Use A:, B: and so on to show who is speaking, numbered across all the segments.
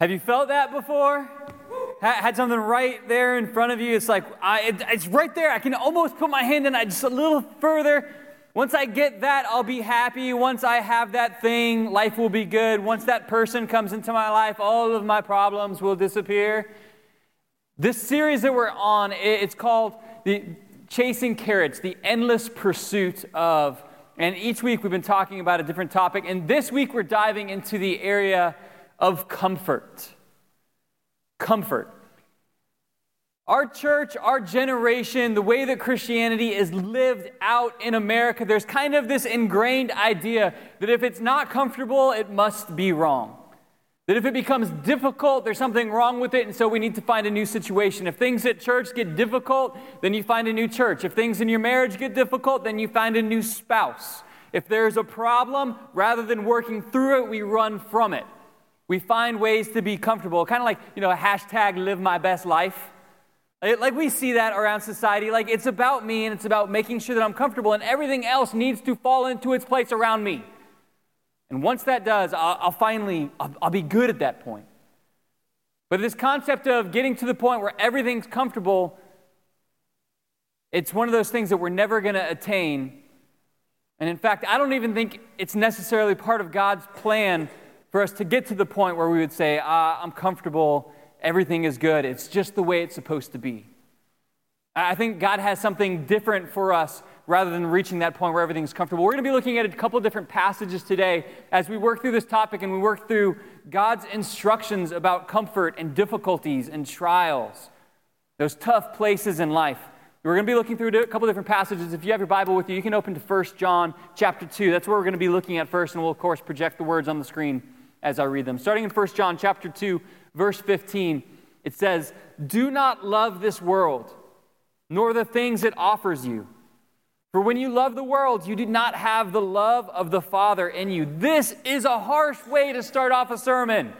A: Have you felt that before? Had something right there in front of you. It's like, I, it, it's right there. I can almost put my hand in it just a little further. Once I get that, I'll be happy. Once I have that thing, life will be good. Once that person comes into my life, all of my problems will disappear. This series that we're on, it's called the Chasing Carrots, the endless pursuit of. And each week we've been talking about a different topic. And this week we're diving into the area of comfort. Comfort. Our church, our generation, the way that Christianity is lived out in America, there's kind of this ingrained idea that if it's not comfortable, it must be wrong. That if it becomes difficult, there's something wrong with it, and so we need to find a new situation. If things at church get difficult, then you find a new church. If things in your marriage get difficult, then you find a new spouse. If there's a problem, rather than working through it, we run from it. We find ways to be comfortable, kind of like, you know, hashtag live my best life. Like we see that around society. Like it's about me and it's about making sure that I'm comfortable, and everything else needs to fall into its place around me. And once that does, I'll, I'll finally, I'll, I'll be good at that point. But this concept of getting to the point where everything's comfortable, it's one of those things that we're never going to attain. And in fact, I don't even think it's necessarily part of God's plan for us to get to the point where we would say, ah, I'm comfortable, everything is good. It's just the way it's supposed to be. I think God has something different for us rather than reaching that point where everything's comfortable. We're going to be looking at a couple different passages today as we work through this topic and we work through God's instructions about comfort and difficulties and trials, those tough places in life. We're going to be looking through a couple different passages. If you have your Bible with you, you can open to 1 John chapter 2. That's where we're going to be looking at first, and we'll, of course, project the words on the screen as I read them. Starting in 1 John chapter 2, verse 15, it says, Do not love this world, nor the things it offers you. For when you love the world, you do not have the love of the Father in you. This is a harsh way to start off a sermon.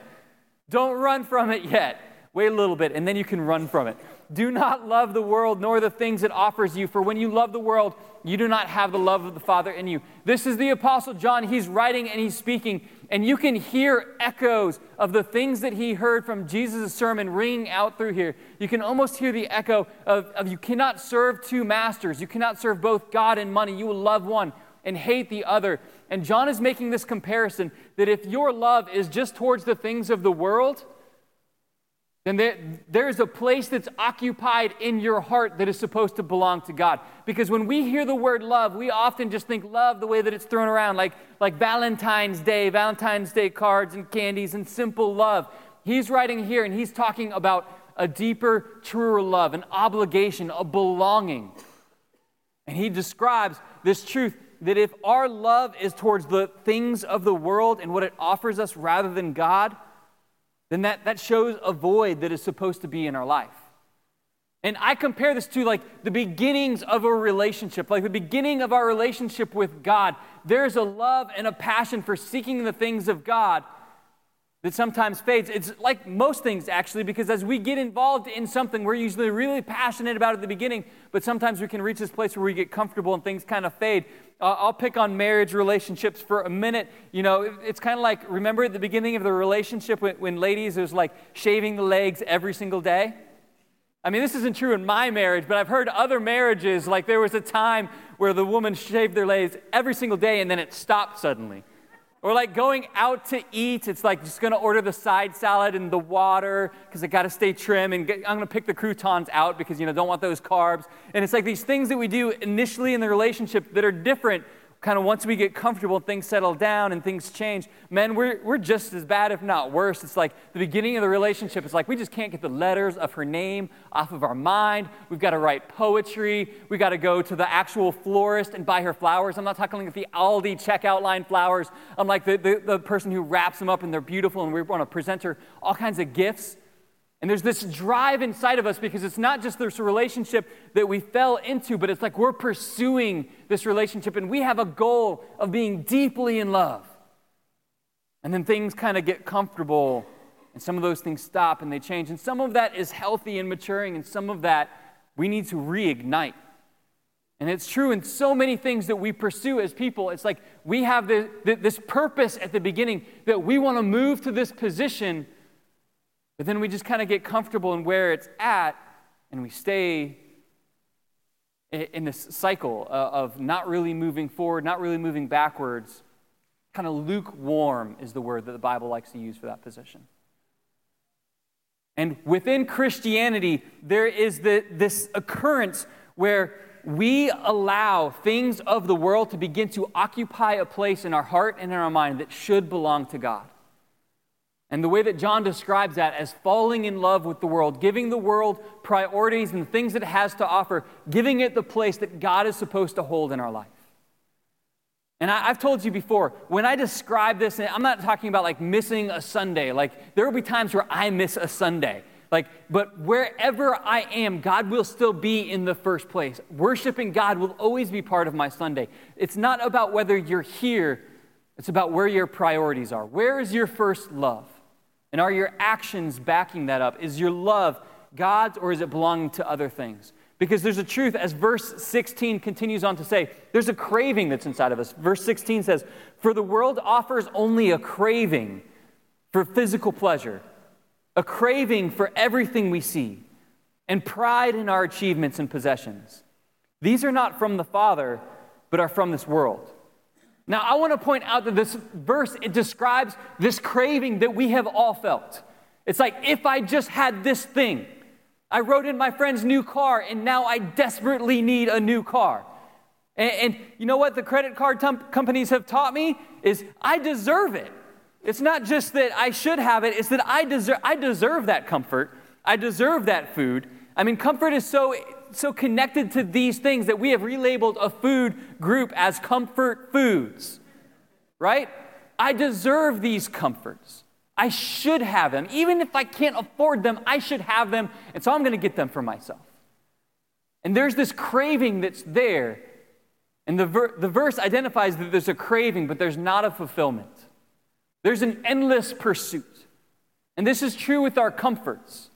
A: Don't run from it yet. Wait a little bit, and then you can run from it. Do not love the world nor the things it offers you, for when you love the world, you do not have the love of the Father in you. This is the Apostle John. He's writing and he's speaking, and you can hear echoes of the things that he heard from Jesus' sermon ringing out through here. You can almost hear the echo of, of you cannot serve two masters. You cannot serve both God and money. You will love one and hate the other. And John is making this comparison that if your love is just towards the things of the world, then there, there's a place that's occupied in your heart that is supposed to belong to God. Because when we hear the word love, we often just think love the way that it's thrown around, like, like Valentine's Day, Valentine's Day cards and candies and simple love. He's writing here and he's talking about a deeper, truer love, an obligation, a belonging. And he describes this truth that if our love is towards the things of the world and what it offers us rather than God, then that, that shows a void that is supposed to be in our life. And I compare this to like the beginnings of a relationship, like the beginning of our relationship with God. There's a love and a passion for seeking the things of God that sometimes fades. It's like most things, actually, because as we get involved in something, we're usually really passionate about at the beginning, but sometimes we can reach this place where we get comfortable and things kind of fade. Uh, I'll pick on marriage relationships for a minute. You know, it's kind of like remember at the beginning of the relationship when, when ladies, it was like shaving the legs every single day? I mean, this isn't true in my marriage, but I've heard other marriages, like there was a time where the woman shaved their legs every single day and then it stopped suddenly. Or like going out to eat, it's like just gonna order the side salad and the water because I gotta stay trim and get, I'm gonna pick the croutons out because you know don't want those carbs. And it's like these things that we do initially in the relationship that are different kind of once we get comfortable, things settle down and things change. Men, we're, we're just as bad, if not worse. It's like the beginning of the relationship, it's like we just can't get the letters of her name off of our mind. We've got to write poetry. We've got to go to the actual florist and buy her flowers. I'm not talking like the Aldi checkout line flowers. I'm like the, the, the person who wraps them up and they're beautiful and we want to present her all kinds of gifts. And there's this drive inside of us because it's not just this relationship that we fell into, but it's like we're pursuing this relationship and we have a goal of being deeply in love. And then things kind of get comfortable and some of those things stop and they change. And some of that is healthy and maturing, and some of that we need to reignite. And it's true in so many things that we pursue as people. It's like we have this, this purpose at the beginning that we want to move to this position But then we just kind of get comfortable in where it's at and we stay in this cycle uh, of not really moving forward, not really moving backwards. Kind of lukewarm is the word that the Bible likes to use for that position. And within Christianity, there is the, this occurrence where we allow things of the world to begin to occupy a place in our heart and in our mind that should belong to God. And the way that John describes that as falling in love with the world, giving the world priorities and things it has to offer, giving it the place that God is supposed to hold in our life. And I, have told you before, when I describe this, I'm not talking about like missing a Sunday, like there will be times where I miss a Sunday. Like, but wherever I am, God will still be in the first place. Worshiping God will always be part of my Sunday. It's not about whether you're here, it's about where your priorities are. Where is your first love? And are your actions backing that up? Is your love God's or is it belonging to other things? Because there's a truth, as verse 16 continues on to say, there's a craving that's inside of us. Verse 16 says, For the world offers only a craving for physical pleasure, a craving for everything we see, and pride in our achievements and possessions. These are not from the Father, but are from this world. Now, I want to point out that this verse it describes this craving that we have all felt. It's like if I just had this thing. I rode in my friend's new car and now I desperately need a new car. And, and you know what the credit card companies have taught me is I deserve it. It's not just that I should have it, it's that I deserve I deserve that comfort. I deserve that food. I mean, comfort is so so connected to these things that we have relabeled a food group as comfort foods, right? I deserve these comforts. I should have them. Even if I can't afford them, I should have them. And so I'm going to get them for myself. And there's this craving that's there. And the, ver- the verse identifies that there's a craving, but there's not a fulfillment. There's an endless pursuit. And this is true with our comforts.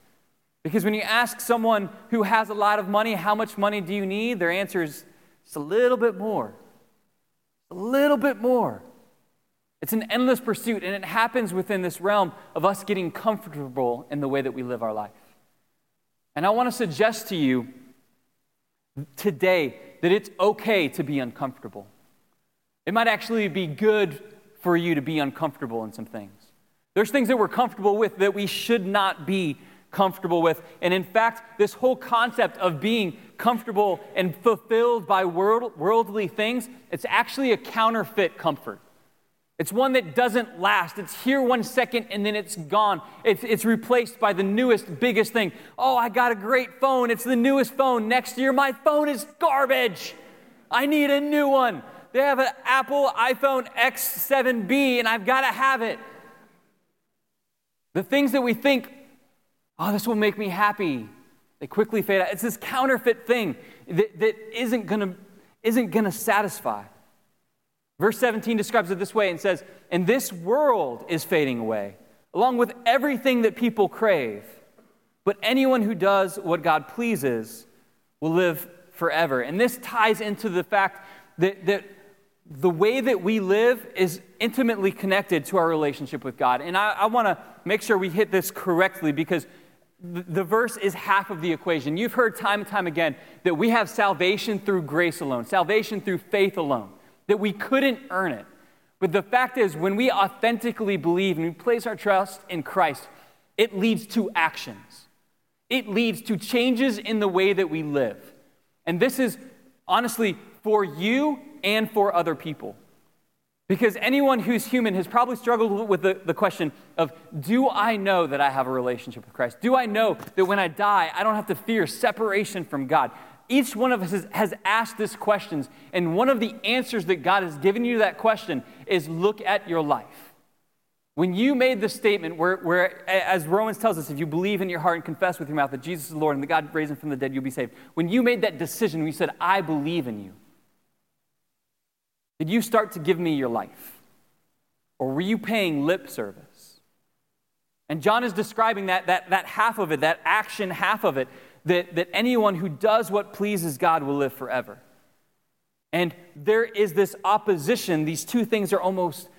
A: Because when you ask someone who has a lot of money, how much money do you need? Their answer is just a little bit more. A little bit more. It's an endless pursuit, and it happens within this realm of us getting comfortable in the way that we live our life. And I want to suggest to you today that it's okay to be uncomfortable. It might actually be good for you to be uncomfortable in some things. There's things that we're comfortable with that we should not be comfortable with. And in fact, this whole concept of being comfortable and fulfilled by world, worldly things, it's actually a counterfeit comfort. It's one that doesn't last. It's here one second and then it's gone. It's, it's replaced by the newest, biggest thing. Oh, I got a great phone. It's the newest phone. Next year, my phone is garbage. I need a new one. They have an Apple iPhone X7B and I've got to have it. The things that we think oh, this will make me happy. They quickly fade out. It's this counterfeit thing that, that isn't going isn't gonna satisfy. Verse 17 describes it this way and says, And this world is fading away, along with everything that people crave. But anyone who does what God pleases will live forever. And this ties into the fact that, that the way that we live is intimately connected to our relationship with God. And I, I want to make sure we hit this correctly because the verse is half of the equation. You've heard time and time again that we have salvation through grace alone, salvation through faith alone, that we couldn't earn it. But the fact is, when we authentically believe and we place our trust in Christ, it leads to actions. It leads to changes in the way that we live. And this is honestly for you and for other people. Because anyone who's human has probably struggled with the, the question of do I know that I have a relationship with Christ? Do I know that when I die, I don't have to fear separation from God? Each one of us has, has asked this question, and one of the answers that God has given you to that question is look at your life. When you made the statement where, where, as Romans tells us, if you believe in your heart and confess with your mouth that Jesus is Lord and that God raised him from the dead, you'll be saved. When you made that decision, when you said, I believe in you, did you start to give me your life? Or were you paying lip service? And John is describing that, that, that half of it, that action half of it, that, that anyone who does what pleases God will live forever. And there is this opposition. These two things are almost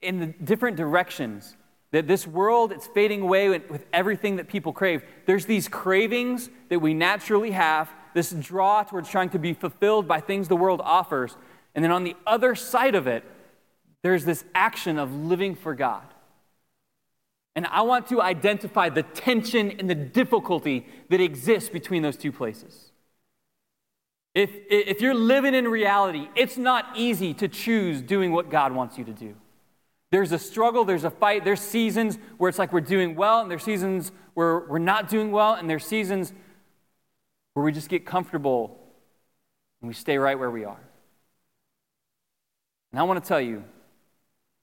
A: in the different directions That this world, it's fading away with, with everything that people crave. There's these cravings that we naturally have, this draw towards trying to be fulfilled by things the world offers. And then on the other side of it, there's this action of living for God. And I want to identify the tension and the difficulty that exists between those two places. If, if you're living in reality, it's not easy to choose doing what God wants you to do. There's a struggle, there's a fight, there's seasons where it's like we're doing well, and there's seasons where we're not doing well, and there's seasons where we just get comfortable and we stay right where we are. And I want to tell you,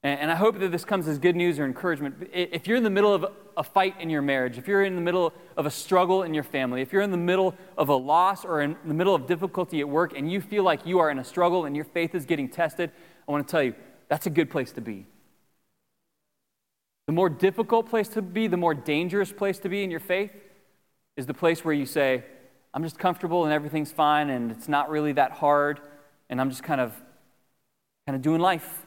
A: and I hope that this comes as good news or encouragement. If you're in the middle of a fight in your marriage, if you're in the middle of a struggle in your family, if you're in the middle of a loss or in the middle of difficulty at work and you feel like you are in a struggle and your faith is getting tested, I want to tell you that's a good place to be. The more difficult place to be, the more dangerous place to be in your faith is the place where you say, I'm just comfortable and everything's fine and it's not really that hard and I'm just kind of kind of doing life.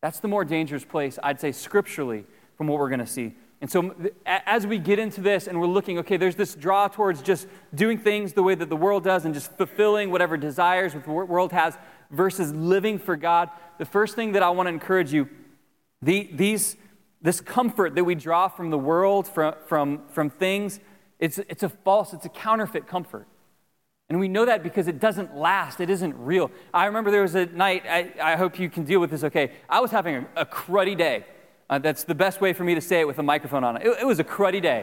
A: That's the more dangerous place, I'd say, scripturally, from what we're going to see. And so, as we get into this and we're looking, okay, there's this draw towards just doing things the way that the world does and just fulfilling whatever desires the world has versus living for God. The first thing that I want to encourage you the, these, this comfort that we draw from the world, from, from, from things, it's, it's a false, it's a counterfeit comfort. And we know that because it doesn't last, it isn't real. I remember there was a night, I, I hope you can deal with this okay. I was having a, a cruddy day. Uh, that's the best way for me to say it with a microphone on it. it. It was a cruddy day,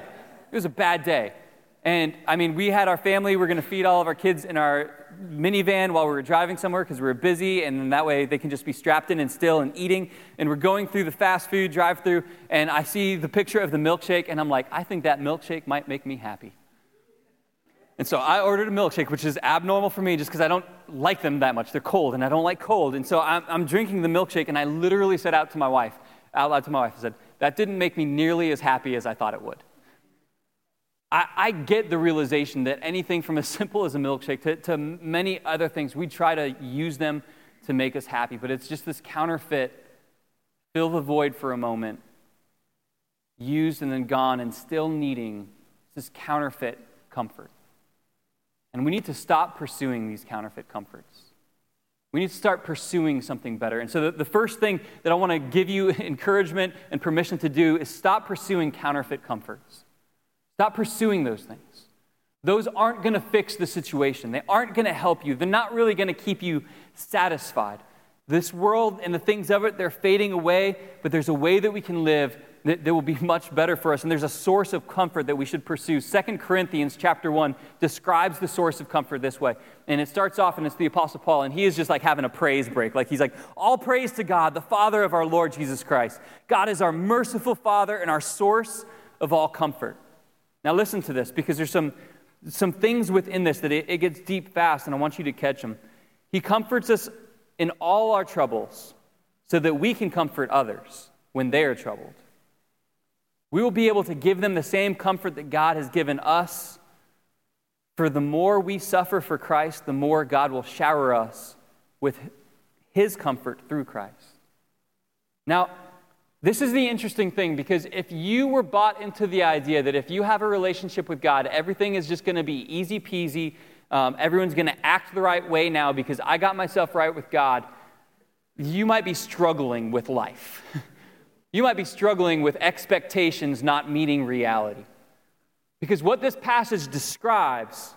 A: it was a bad day. And I mean, we had our family, we are going to feed all of our kids in our minivan while we were driving somewhere because we were busy, and then that way they can just be strapped in and still and eating. And we're going through the fast food drive through, and I see the picture of the milkshake, and I'm like, I think that milkshake might make me happy. And so I ordered a milkshake, which is abnormal for me just because I don't like them that much. They're cold, and I don't like cold. And so I'm, I'm, drinking the milkshake, and I literally said out to my wife, out loud to my wife, I said, that didn't make me nearly as happy as I thought it would. I, I get the realization that anything from as simple as a milkshake to, to many other things, we try to use them to make us happy, but it's just this counterfeit, fill the void for a moment, used and then gone, and still needing this counterfeit comfort. And we need to stop pursuing these counterfeit comforts. We need to start pursuing something better. And so, the, the first thing that I want to give you encouragement and permission to do is stop pursuing counterfeit comforts. Stop pursuing those things. Those aren't going to fix the situation, they aren't going to help you, they're not really going to keep you satisfied. This world and the things of it, they're fading away, but there's a way that we can live that, that will be much better for us. And there's a source of comfort that we should pursue. Second corinthians chapter 1 describes the source of comfort this way. And it starts off and it's the apostle paul and he is just like having a praise break. Like he's like all praise to god the father of our lord jesus christ. God is our merciful father and our source of all comfort. Now listen to this because there's some some things within this that it, it gets deep fast and i want you to catch them he comforts us in all our troubles so that we can comfort others when they are troubled we will be able to give them the same comfort that God has given us. For the more we suffer for Christ, the more God will shower us with his comfort through Christ. Now, this is the interesting thing because if you were bought into the idea that if you have a relationship with God, everything is just going to be easy peasy, um, everyone's going to act the right way now because I got myself right with God, you might be struggling with life. You might be struggling with expectations not meeting reality. Because what this passage describes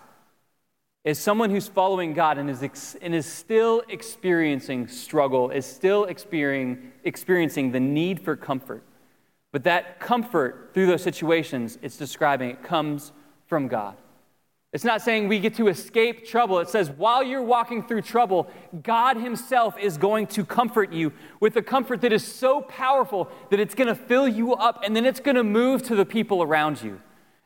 A: is someone who's following God and is, ex- and is still experiencing struggle, is still experiencing, experiencing the need for comfort. But that comfort through those situations, it's describing, it comes from God. It's not saying we get to escape trouble. It says while you're walking through trouble, God Himself is going to comfort you with a comfort that is so powerful that it's going to fill you up and then it's going to move to the people around you.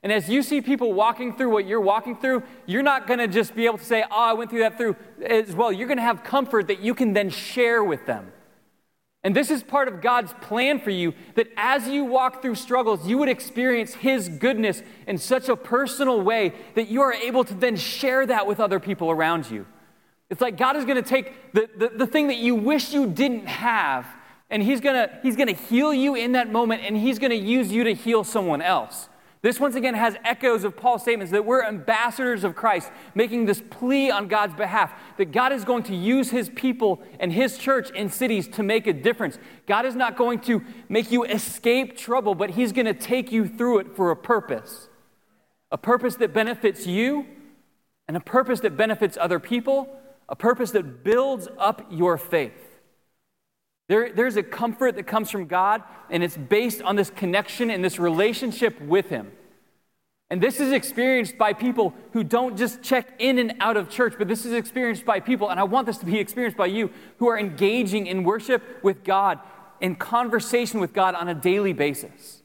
A: And as you see people walking through what you're walking through, you're not going to just be able to say, Oh, I went through that through as well. You're going to have comfort that you can then share with them. And this is part of God's plan for you that as you walk through struggles, you would experience His goodness in such a personal way that you are able to then share that with other people around you. It's like God is going to take the, the, the thing that you wish you didn't have And he's gonna, he's gonna heal you in that moment, and he's gonna use you to heal someone else. This once again has echoes of Paul's statements that we're ambassadors of Christ, making this plea on God's behalf that God is going to use his people and his church in cities to make a difference. God is not going to make you escape trouble, but he's going to take you through it for a purpose a purpose that benefits you, and a purpose that benefits other people, a purpose that builds up your faith. There, there's a comfort that comes from God, and it's based on this connection and this relationship with Him. And this is experienced by people who don't just check in and out of church, but this is experienced by people, and I want this to be experienced by you who are engaging in worship with God, in conversation with God on a daily basis.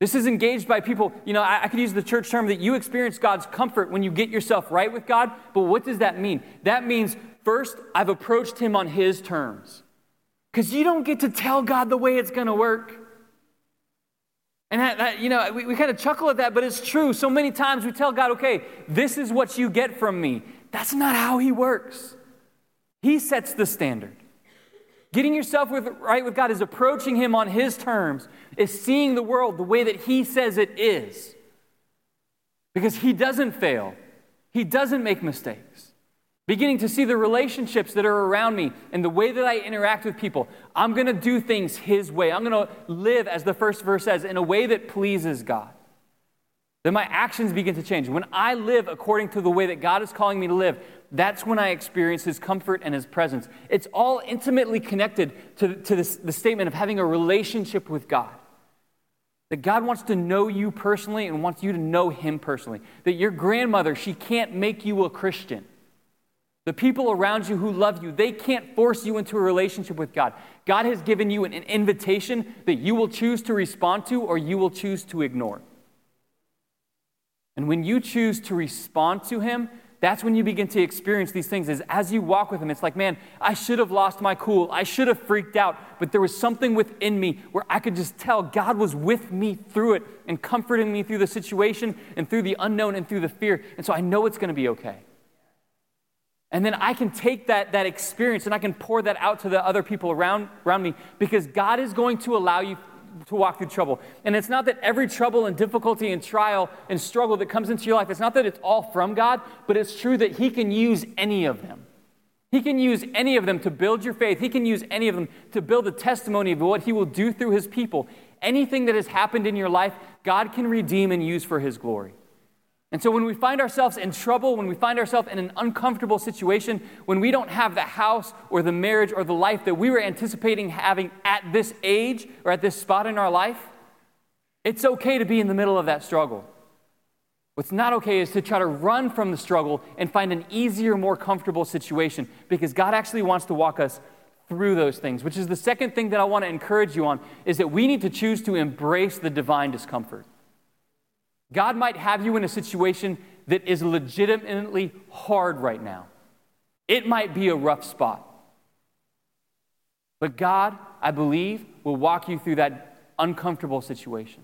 A: This is engaged by people, you know, I, I, could use the church term that you experience God's comfort when you get yourself right with God, but what does that mean? That means, first, I've approached Him on His terms. Because you don't get to tell God the way it's going to work. And that, that, you know, we, we kind of chuckle at that, but it's true. So many times we tell God, okay, this is what you get from me. That's not how He works. He sets the standard. Getting yourself with, right with God is approaching Him on His terms, is seeing the world the way that He says it is. Because He doesn't fail, He doesn't make mistakes. Beginning to see the relationships that are around me and the way that I interact with people. I'm going to do things His way. I'm going to live, as the first verse says, in a way that pleases God. Then my actions begin to change. When I live according to the way that God is calling me to live, that's when I experience His comfort and His presence. It's all intimately connected to, to this, the statement of having a relationship with God. That God wants to know you personally and wants you to know Him personally. That your grandmother, she can't make you a Christian. The people around you who love you, they can't force you into a relationship with God. God has given you an invitation that you will choose to respond to or you will choose to ignore. And when you choose to respond to Him, that's when you begin to experience these things. Is as you walk with him it's like man i should have lost my cool. I should have freaked out. But there was something within me where i could just tell god was with me through it and comforting me through the situation and through the unknown and through the fear. And so i know it's going to be okay and then i can take that, that experience and i can pour that out to the other people around, around me because god is going to allow you to walk through trouble. And it's not that every trouble and difficulty and trial and struggle that comes into your life, it's not that it's all from God, but it's true that He can use any of them. He can use any of them to build your faith. He can use any of them to build a testimony of what He will do through His people. Anything that has happened in your life, God can redeem and use for His glory. And so when we find ourselves in trouble, when we find ourselves in an uncomfortable situation, when we don't have the house or the marriage or the life that we were anticipating having at this age or at this spot in our life, it's okay to be in the middle of that struggle. What's not okay is to try to run from the struggle and find an easier, more comfortable situation because God actually wants to walk us through those things, which is the second thing that I want to encourage you on is that we need to choose to embrace the divine discomfort. God might have you in a situation that is legitimately hard right now. It might be a rough spot. But God, I believe, will walk you through that uncomfortable situation.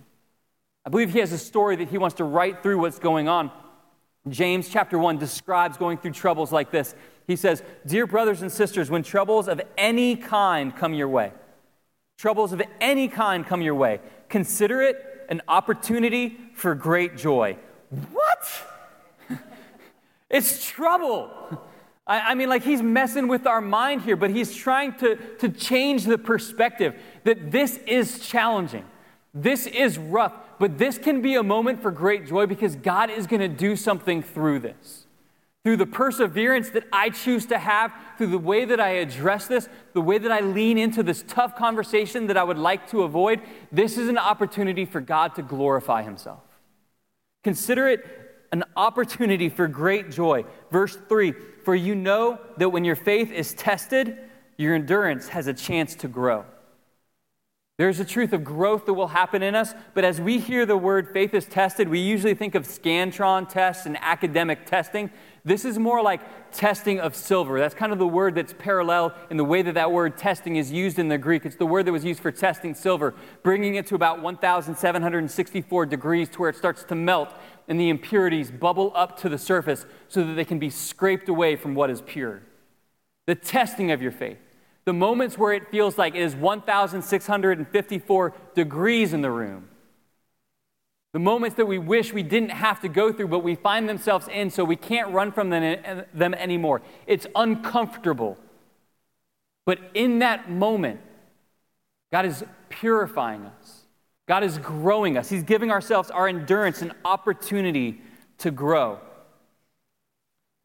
A: I believe He has a story that He wants to write through what's going on. James chapter 1 describes going through troubles like this. He says, Dear brothers and sisters, when troubles of any kind come your way, troubles of any kind come your way, consider it an opportunity for great joy. What? it's trouble. I, I, mean, like he's messing with our mind here, but he's trying to, to change the perspective that this is challenging. This is rough, but this can be a moment for great joy because God is going to do something through this through the perseverance that I choose to have, through the way that I address this, the way that I lean into this tough conversation that I would like to avoid, this is an opportunity for God to glorify Himself. Consider it an opportunity for great joy. Verse 3 For you know that when your faith is tested, your endurance has a chance to grow. There's a truth of growth that will happen in us, but as we hear the word faith is tested, we usually think of Scantron tests and academic testing. This is more like testing of silver. That's kind of the word that's parallel in the way that that word testing is used in the Greek. It's the word that was used for testing silver, bringing it to about 1,764 degrees to where it starts to melt and the impurities bubble up to the surface so that they can be scraped away from what is pure. The testing of your faith. the moments where it feels like it is 1,654 degrees in the room, the moments that we wish we didn't have to go through, but we find themselves in so we can't run from them, them anymore. It's uncomfortable. But in that moment, God is purifying us. God is growing us. He's giving ourselves our endurance and opportunity to grow.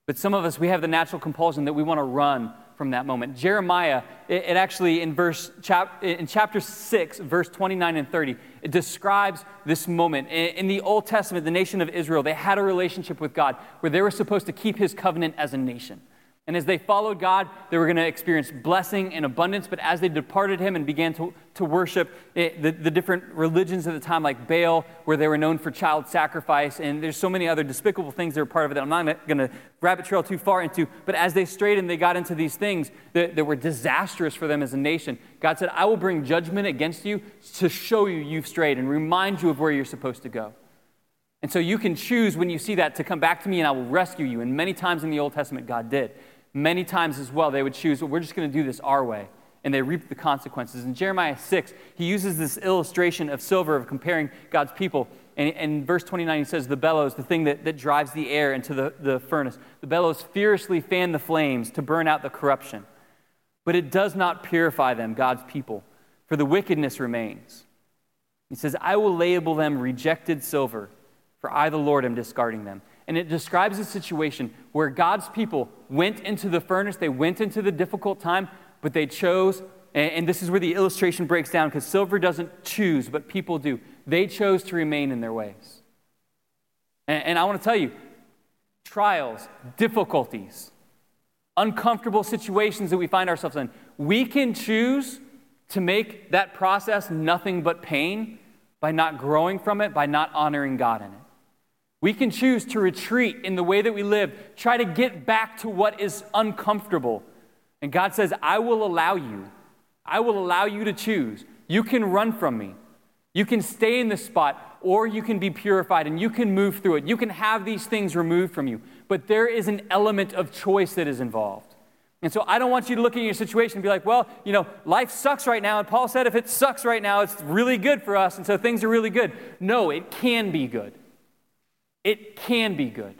A: But some of us, we have the natural compulsion that we want to run from that moment. Jeremiah, it, it actually in verse chap, in chapter 6, verse 29 and 30, it describes this moment. In, in the Old Testament, the nation of Israel, they had a relationship with God where they were supposed to keep his covenant as a nation. And as they followed God, they were going to experience blessing and abundance. But as they departed Him and began to, to worship it, the, the different religions of the time, like Baal, where they were known for child sacrifice, and there's so many other despicable things that are part of it that I'm not going to rabbit trail too far into. But as they strayed and they got into these things that, that were disastrous for them as a nation, God said, I will bring judgment against you to show you you've strayed and remind you of where you're supposed to go. And so you can choose when you see that to come back to me and I will rescue you. And many times in the Old Testament, God did many times as well, they would choose, well, we're just going to do this our way. And they reap the consequences. In Jeremiah 6, he uses this illustration of silver, of comparing God's people. And in verse 29, he says, The bellows, the thing that, that drives the air into the, the furnace, the bellows fiercely fan the flames to burn out the corruption. But it does not purify them, God's people, for the wickedness remains. He says, I will label them rejected silver, for I, the Lord, am discarding them. And it describes a situation where God's people went into the furnace, they went into the difficult time, but they chose, and this is where the illustration breaks down because silver doesn't choose, but people do. They chose to remain in their ways. And, I want to tell you trials, difficulties, uncomfortable situations that we find ourselves in, we can choose to make that process nothing but pain by not growing from it, by not honoring God in it. We can choose to retreat in the way that we live, try to get back to what is uncomfortable. And God says, I will allow you. I will allow you to choose. You can run from me. You can stay in the spot, or you can be purified and you can move through it. You can have these things removed from you. But there is an element of choice that is involved. And so I don't want you to look at your situation and be like, well, you know, life sucks right now. And Paul said if it sucks right now, it's really good for us. And so things are really good. No, it can be good it can be good.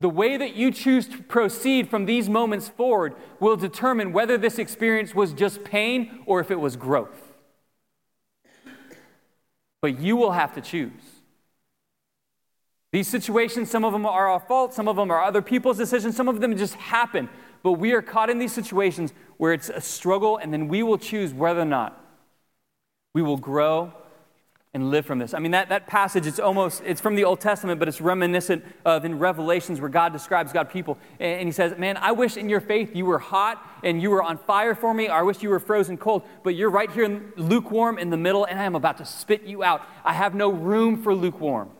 A: The way that you choose to proceed from these moments forward will determine whether this experience was just pain or if it was growth. But you will have to choose. These situations, some of them are our fault, some of them are other people's decisions, some of them just happen. But we are caught in these situations where it's a struggle, and then we will choose whether or not we will grow and live from this. I mean, that, that passage, it's almost, it's from the Old Testament, but it's reminiscent of in Revelations where God describes God people. And, he says, Man, I wish in your faith you were hot and you were on fire for me, or I wish you were frozen cold, but you're right here in lukewarm in the middle, and I am about to spit you out. I have no room for lukewarm.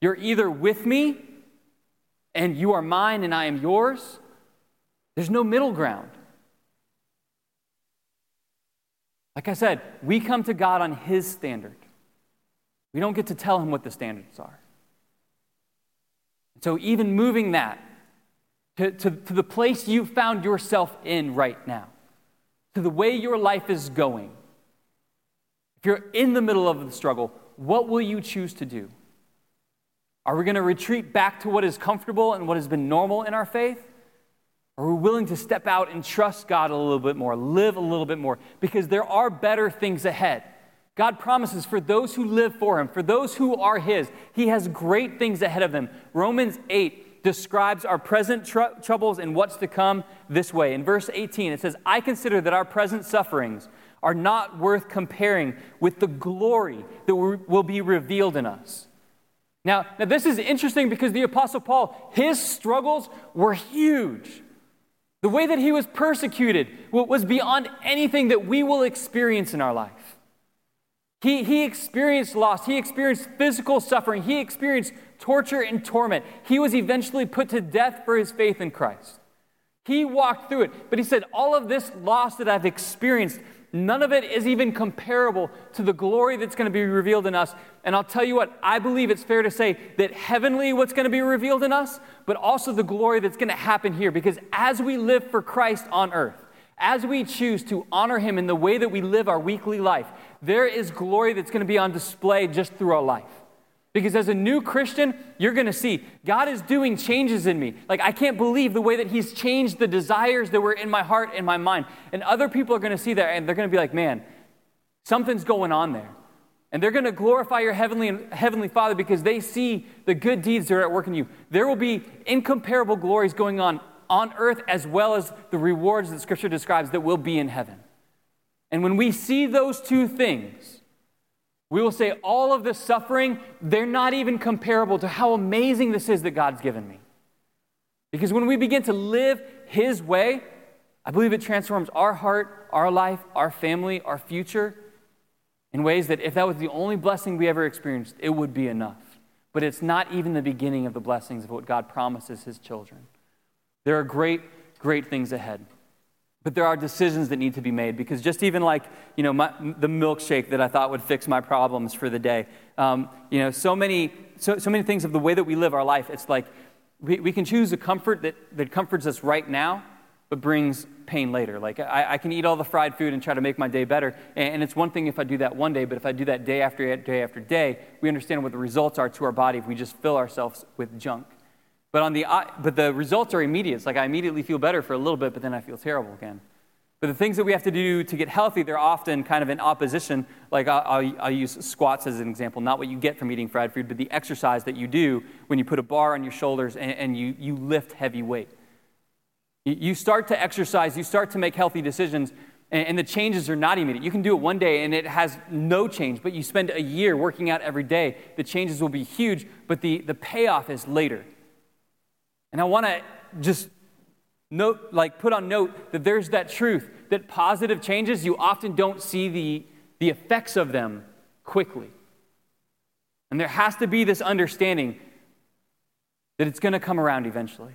A: You're either with me and you are mine and I am yours. There's no middle ground. Like I said, we come to God on His standard. We don't get to tell him what the standards are. So, even moving that to, to, to, the place you found yourself in right now, to the way your life is going, if you're in the middle of the struggle, what will you choose to do? Are we going to retreat back to what is comfortable and what has been normal in our faith? Are we willing to step out and trust God a little bit more, live a little bit more? Because there are better things ahead. God promises for those who live for him, for those who are his, he has great things ahead of them. Romans 8 describes our present tr- troubles and what's to come this way. In verse 18, it says, I consider that our present sufferings are not worth comparing with the glory that will be revealed in us. Now, now, this is interesting because the Apostle Paul, his struggles were huge. The way that he was persecuted was beyond anything that we will experience in our life. He, he experienced loss. He experienced physical suffering. He experienced torture and torment. He was eventually put to death for his faith in Christ. He walked through it. But he said, All of this loss that I've experienced, none of it is even comparable to the glory that's going to be revealed in us. And I'll tell you what, I believe it's fair to say that heavenly, what's going to be revealed in us, but also the glory that's going to happen here. Because as we live for Christ on earth, as we choose to honor Him in the way that we live our weekly life, there is glory that's going to be on display just through our life. Because as a new Christian, you're going to see God is doing changes in me. Like, I can't believe the way that He's changed the desires that were in my heart and my mind. And other people are going to see that and they're going to be like, man, something's going on there. And they're going to glorify your heavenly, heavenly Father because they see the good deeds that are at work in you. There will be incomparable glories going on on earth as well as the rewards that Scripture describes that will be in heaven. And when we see those two things, we will say, all of this suffering, they're not even comparable to how amazing this is that God's given me. Because when we begin to live His way, I believe it transforms our heart, our life, our family, our future in ways that if that was the only blessing we ever experienced, it would be enough. But it's not even the beginning of the blessings of what God promises His children. There are great, great things ahead. But there are decisions that need to be made because just even like, you know, my, the milkshake that I thought would fix my problems for the day, um, you know, so many, so, so many things of the way that we live our life, it's like we, we can choose a comfort that, that comforts us right now, but brings pain later. Like I, I, can eat all the fried food and try to make my day better. And, and it's one thing if I do that one day, but if I do that day after day after day, we understand what the results are to our body if we just fill ourselves with junk. But, on the, but the results are immediate. It's like I immediately feel better for a little bit, but then I feel terrible again. But the things that we have to do to get healthy, they're often kind of in opposition. Like I'll, I'll, use squats as an example, not what you get from eating fried food, but the exercise that you do when you put a bar on your shoulders and, and you, you lift heavy weight. You start to exercise, you start to make healthy decisions, and, and the changes are not immediate. You can do it one day and it has no change, but you spend a year working out every day. The changes will be huge, but the, the payoff is later. And I want to just note, like put on note that there's that truth that positive changes, you often don't see the, the effects of them quickly. And there has to be this understanding that it's going to come around eventually.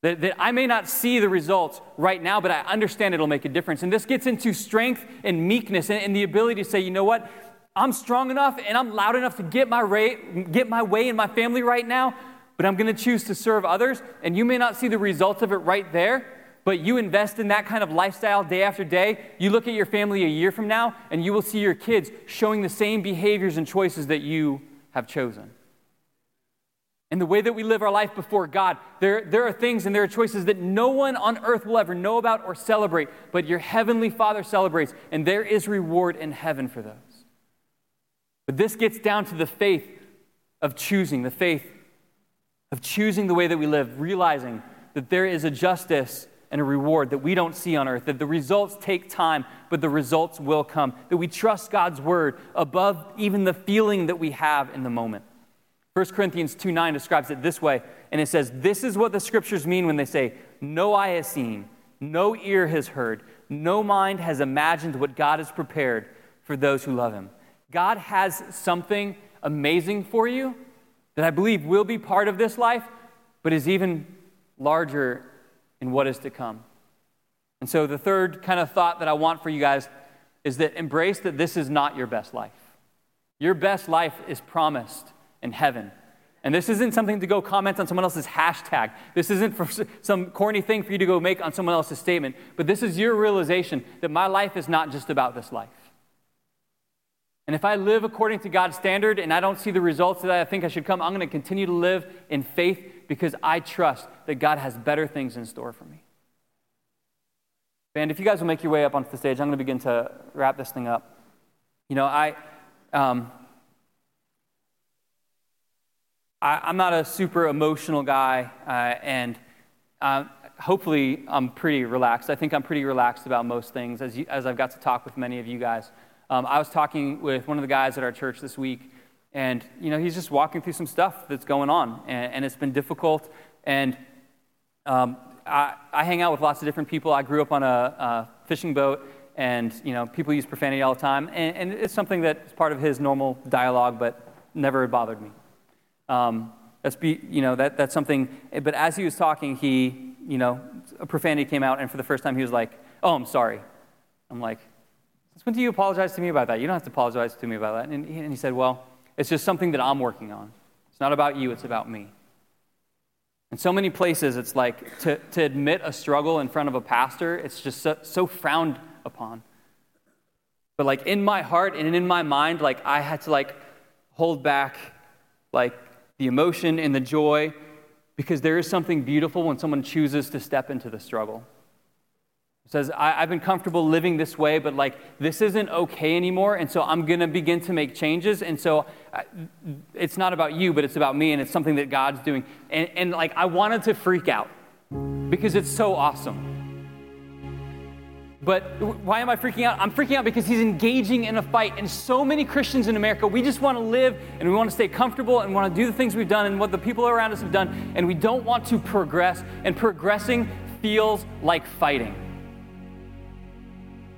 A: That, that I may not see the results right now, but I understand it'll make a difference. And this gets into strength and meekness and, and the ability to say, you know what? I'm strong enough and I'm loud enough to get my, rate, get my way in my family right now, but I'm going to choose to serve others. And you may not see the results of it right there, but you invest in that kind of lifestyle day after day. You look at your family a year from now, and you will see your kids showing the same behaviors and choices that you have chosen. And the way that we live our life before God, there, there are things and there are choices that no one on earth will ever know about or celebrate, but your heavenly Father celebrates, and there is reward in heaven for those. But this gets down to the faith of choosing, the faith of choosing the way that we live, realizing that there is a justice and a reward that we don't see on earth, that the results take time, but the results will come, that we trust God's word above even the feeling that we have in the moment. 1 Corinthians 2 9 describes it this way, and it says, This is what the scriptures mean when they say, No eye has seen, no ear has heard, no mind has imagined what God has prepared for those who love him. God has something amazing for you that I believe will be part of this life, but is even larger in what is to come. And so, the third kind of thought that I want for you guys is that embrace that this is not your best life. Your best life is promised in heaven. And this isn't something to go comment on someone else's hashtag. This isn't for some corny thing for you to go make on someone else's statement. But this is your realization that my life is not just about this life. And if I live according to God's standard and I don't see the results that I think I should come, I'm going to continue to live in faith because I trust that God has better things in store for me. Band, if you guys will make your way up onto the stage, I'm going to begin to wrap this thing up. You know, I, um, I am not a super emotional guy, uh, and uh, hopefully I'm pretty relaxed. I think I'm pretty relaxed about most things as, you, as I've got to talk with many of you guys. Um, I was talking with one of the guys at our church this week, and you know he's just walking through some stuff that's going on, and, and it's been difficult. And um, I, I, hang out with lots of different people. I grew up on a, a, fishing boat, and you know people use profanity all the time, and, and it's something that's part of his normal dialogue, but never bothered me. Um, that's be, you know that, that's something. But as he was talking, he you know a profanity came out, and for the first time he was like, "Oh, I'm sorry." I'm like, since when do you apologize to me about that? You don't have to apologize to me about that. And he, and he said, Well, it's just something that I'm working on. It's not about you, it's about me. In so many places, it's like to, to admit a struggle in front of a pastor, it's just so, so frowned upon. But like in my heart and in my mind, like I had to like hold back like the emotion and the joy because there is something beautiful when someone chooses to step into the struggle. Says, I, have been comfortable living this way, but like this isn't okay anymore. And so I'm going to begin to make changes. And so uh, it's not about you, but it's about me. And it's something that God's doing. And, and like I wanted to freak out because it's so awesome. But why am I freaking out? I'm freaking out because he's engaging in a fight. And so many Christians in America, we just want to live and we want to stay comfortable and want to do the things we've done and what the people around us have done. And we don't want to progress. And progressing feels like fighting.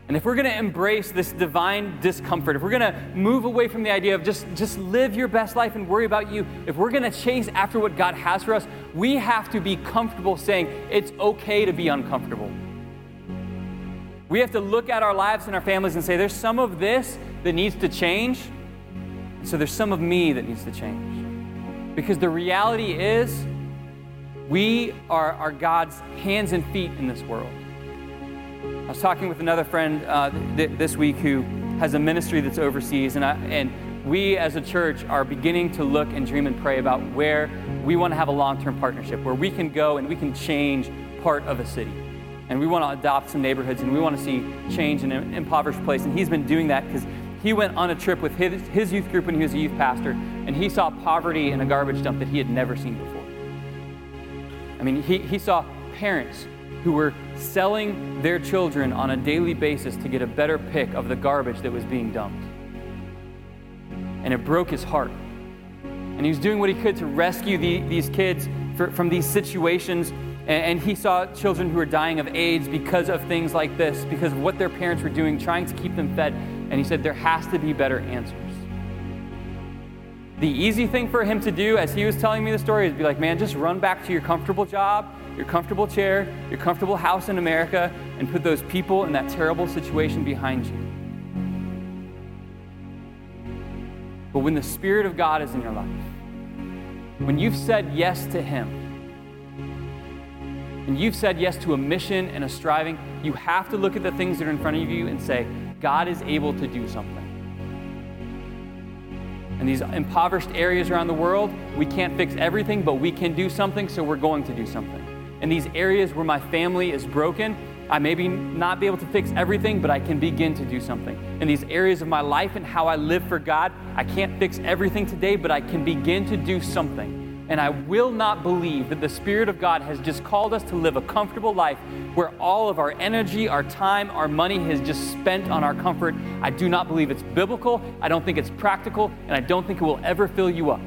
A: And if we're going to embrace this divine discomfort, if we're going to move away from the idea of just, just live your best life and worry about you, if we're going to chase after what God has for us, we have to be comfortable saying it's okay to be uncomfortable. We have to look at our lives and our families and say, there's some of this that needs to change. So there's some of me that needs to change. Because the reality is, we are, are God's hands and feet in this world. I was talking with another friend uh, th- this week who has a ministry that's overseas, and, I, and we as a church are beginning to look and dream and pray about where we want to have a long term partnership, where we can go and we can change part of a city and we want to adopt some neighborhoods and we want to see change in an impoverished place. And he's been doing that because he went on a trip with his, his youth group when he was a youth pastor and he saw poverty in a garbage dump that he had never seen before. I mean, he, he saw parents who were selling their children on a daily basis to get a better pick of the garbage that was being dumped. And it broke his heart. And he was doing what he could to rescue the, these kids for, from these situations and, he saw children who were dying of AIDS because of things like this, because of what their parents were doing, trying to keep them fed. And he said, There has to be better answers. The easy thing for him to do, as he was telling me the story, is be like, Man, just run back to your comfortable job, your comfortable chair, your comfortable house in America, and put those people in that terrible situation behind you. But when the Spirit of God is in your life, when you've said yes to Him, and you've said yes to a mission and a striving, you have to look at the things that are in front of you and say, God is able to do something. In these impoverished areas around the world, we can't fix everything, but we can do something, so we're going to do something. In these areas where my family is broken, I may be not be able to fix everything, but I can begin to do something. In these areas of my life and how I live for God, I can't fix everything today, but I can begin to do something. And I will not believe that the Spirit of God has just called us to live a comfortable life where all of our energy, our time, our money has just spent on our comfort. I do not believe it's biblical. I don't think it's practical. And I don't think it will ever fill you up.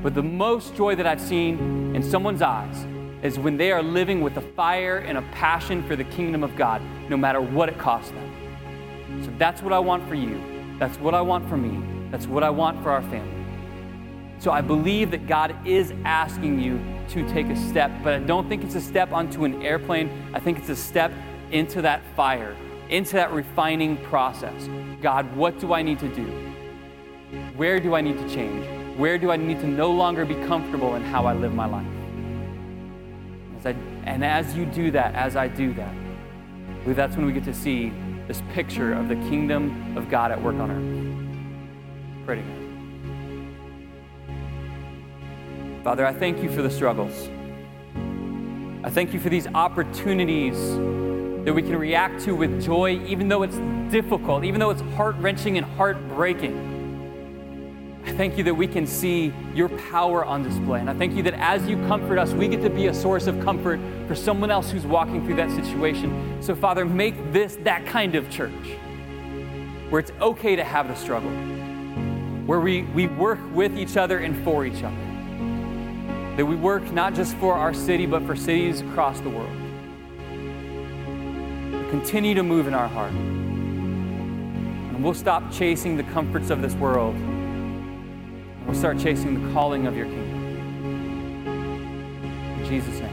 A: But the most joy that I've seen in someone's eyes is when they are living with a fire and a passion for the kingdom of God, no matter what it costs them. So that's what I want for you. That's what I want for me. That's what I want for our family. So I believe that God is asking you to take a step, but I don't think it's a step onto an airplane. I think it's a step into that fire, into that refining process. God, what do I need to do? Where do I need to change? Where do I need to no longer be comfortable in how I live my life? And as you do that, as I do that, I believe that's when we get to see this picture of the kingdom of God at work on earth. Pray together. Father, I thank you for the struggles. I thank you for these opportunities that we can react to with joy, even though it's difficult, even though it's heart wrenching and heartbreaking. I thank you that we can see your power on display. And I thank you that as you comfort us, we get to be a source of comfort for someone else who's walking through that situation. So, Father, make this that kind of church where it's okay to have the struggle, where we, we work with each other and for each other that we work not just for our city, but for cities across the world. Continue to move in our heart. And we'll stop chasing the comforts of this world. We'll start chasing the calling of your kingdom. In Jesus' name.